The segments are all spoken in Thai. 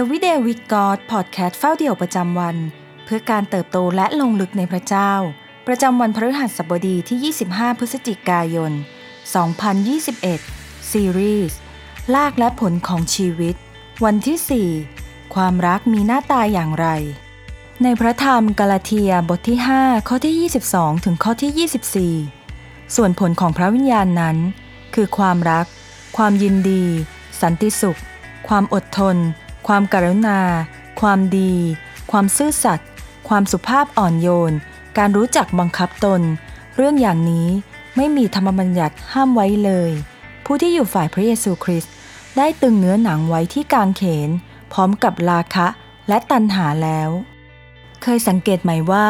Everyday with God Podcast เฝ้าเดี่ยวประจำวัน เพื่อการเติบโตและลงลึกในพระเจ้า ประจำวันพฤหัสบดีที่ 25 พฤศจิกายน 2021 ซีรีส์ลากและผลของชีวิต วันที่ 4 ความรักมีหน้าตาอย่างไร ในพระธรรมกาลาเทียบทที่ 5 ข้อที่ 22 ถึงข้อที่ 24 ส่วนผลของพระวิญญาณนั้น คือความรัก ความยินดี สันติสุข ความอดทน ความกรุณา ความดี ความซื่อสัตย์ ความสุภาพอ่อนโยน การรู้จักบังคับตน เรื่องอย่างนี้ไม่มีธรรมบัญญัติห้ามไว้เลย ผู้ที่อยู่ฝ่ายพระเยซูคริสต์ได้ตึงเนื้อหนังไว้ที่กางเขน พร้อมกับราคะและตันหาแล้ว เคยสังเกตไหมว่า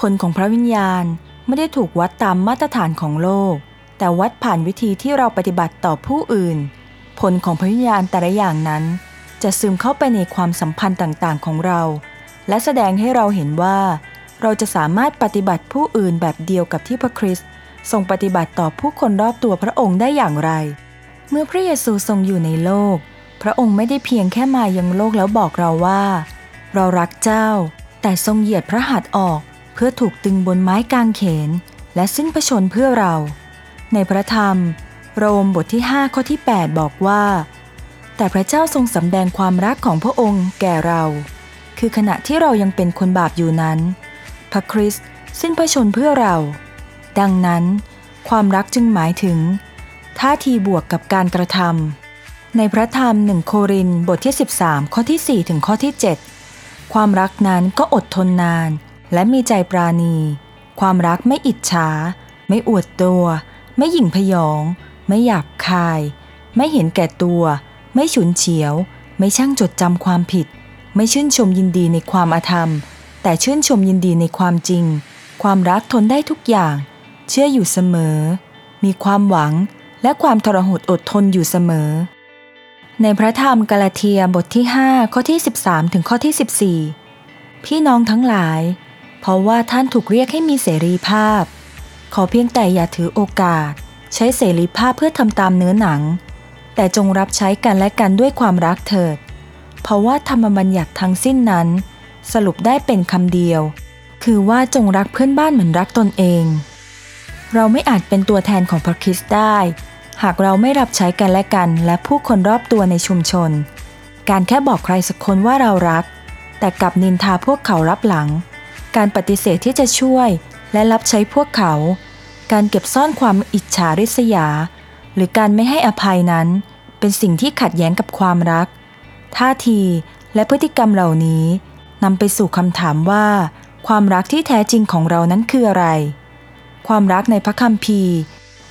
ผลของพระวิญญาณไม่ได้ถูกวัดตามมาตรฐานของโลก แต่วัดผ่านวิธีที่เราปฏิบัติต่อผู้อื่น ผลของพระวิญญาณแต่ละอย่างนั้น จะซึมเข้าไปในความสัมพันธ์ต่างๆ ของเรา และแสดงให้เราเห็นว่า เราจะสามารถปฏิบัติผู้อื่นแบบเดียวกับที่พระคริสต์ทรงปฏิบัติต่อผู้คนรอบตัวพระองค์ได้อย่างไร เมื่อพระเยซูทรงอยู่ในโลก พระองค์ไม่ได้เพียงแค่มายังโลกแล้วบอกเราว่า เรารักเจ้า แต่ทรงเหยียดพระหัตถ์ออก เพื่อถูกตึงบนไม้กางเขน และสิ้นพระชนเพื่อเรา ในพระธรรม โรมบทที่ 5 ข้อที่ 8 บอกว่า แต่พระเจ้าทรงสำแดงความรักของพระองค์แก่เรา คือขณะที่เรายังเป็นคนบาปอยู่นั้น พระคริสต์สิ้นพระชนเพื่อเรา ดังนั้น ความรักจึงหมายถึง ท่าทีบวกกับการกระทำในพระธรรมหนึ่งโครินบทที่ 13 ข้อที่ 4 ถึงข้อที่ 7 ความรักนั้นก็อดทนนาน และมีใจปราณี ความรักไม่อิจฉา ไม่อวดตัว ไม่หยิ่งพยอง ไม่หยาบคาย ไม่เห็นแก่ตัว ไม่ฉุนเฉียว ไม่ช่างจดจำความผิด ไม่ชื่นชมยินดีในความอาธรรม แต่ชื่นชมยินดีในความจริง ความรักทนได้ทุกอย่าง เชื่ออยู่เสมอ มีความหวังและความทรหดอดทนอยู่เสมอ ในพระธรรมกาลาเทียบทที่ 5 ข้อที่ 13 ถึงข้อที่ 14 พี่น้องทั้งหลาย เพราะว่าท่านถูกเรียกให้มีเสรีภาพ ขอเพียงแต่อย่าถือโอกาส ใช้เสรีภาพเพื่อทำตามเนื้อหนัง แต่จงรับใช้กันและกันด้วยความรักเถิด เพราะว่าธรรมบัญญัติทั้งสิ้นนั้น สรุปได้เป็นคำเดียว คือว่าจงรักเพื่อนบ้านเหมือนรักตนเอง เราไม่อาจเป็นตัวแทนของพระคริสต์ได้ หากเราไม่รับใช้กันและกัน และผู้คนรอบตัวในชุมชน การแค่บอกใครสักคนว่าเรารัก แต่กลับนินทาพวกเขารับหลัง การปฏิเสธที่จะช่วยและรับใช้พวกเขา การเก็บซ่อนความอิจฉาริษยา หรือการไม่ให้อภัยนั้น เป็นสิ่งที่ขัดแย้งกับความรัก ท่าทีและพฤติกรรมเหล่านี้นำไปสู่คำถามว่า ความรักที่แท้จริงของเรานั้นคืออะไร ความรักในพระคัมภีร์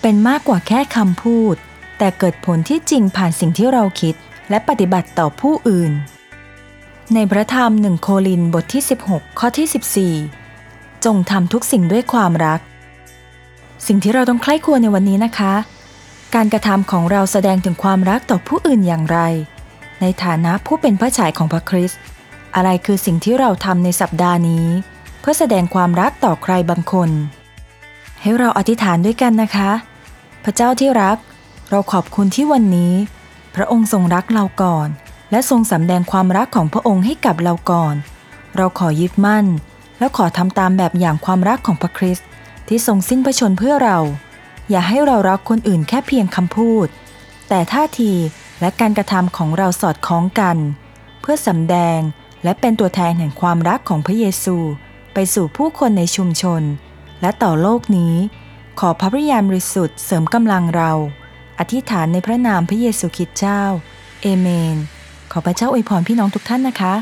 เป็นมากกว่าแค่คำพูด แต่เกิดผลที่จริงผ่านสิ่งที่เราคิดและปฏิบัติต่อผู้อื่น ในพระธรรมหนึ่งโคลินบทที่ 16 ข้อที่ 14 จงทำทุกสิ่งด้วยความรัก สิ่งที่เราต้องใคร่ครวญในวันนี้นะคะ การกระทำของเราแสดงถึงความรักต่อผู้อื่นอย่างไร ในฐานะผู้เป็นพระฉายของพระคริสต์อะไรคือสิ่งที่เราทำในสัปดาห์นี้ เพื่อแสดงความรักต่อใครบางคน ให้เราอธิษฐานด้วยกันนะคะ พระเจ้าที่รัก เราขอบคุณที่วันนี้ พระองค์ทรงรักเราก่อน และทรงสำแดงความรักของพระองค์ให้กับเราก่อน เราขอยึดมั่น และขอทำตามแบบอย่างความรักของพระคริสต์ที่ทรงสิ้นพระชนเพื่อเรา อย่าให้เรารักคนอื่นแค่เพียงคำพูด แต่ท่าทีและการกระทำของเราสอดคล้องกัน เพื่อสำแดงและเป็นตัวแทนแห่งความรักของพระเยซู ไปสู่ผู้คนในชุมชน และต่อโลกนี้ ขอพระพระยามริสุทธิ์เสริมกำลังเรา อธิษฐานในพระนามพระเยซูคริสต์เจ้า เอเมน ขอพระเจ้าอวยพรพี่น้องทุกท่านนะคะ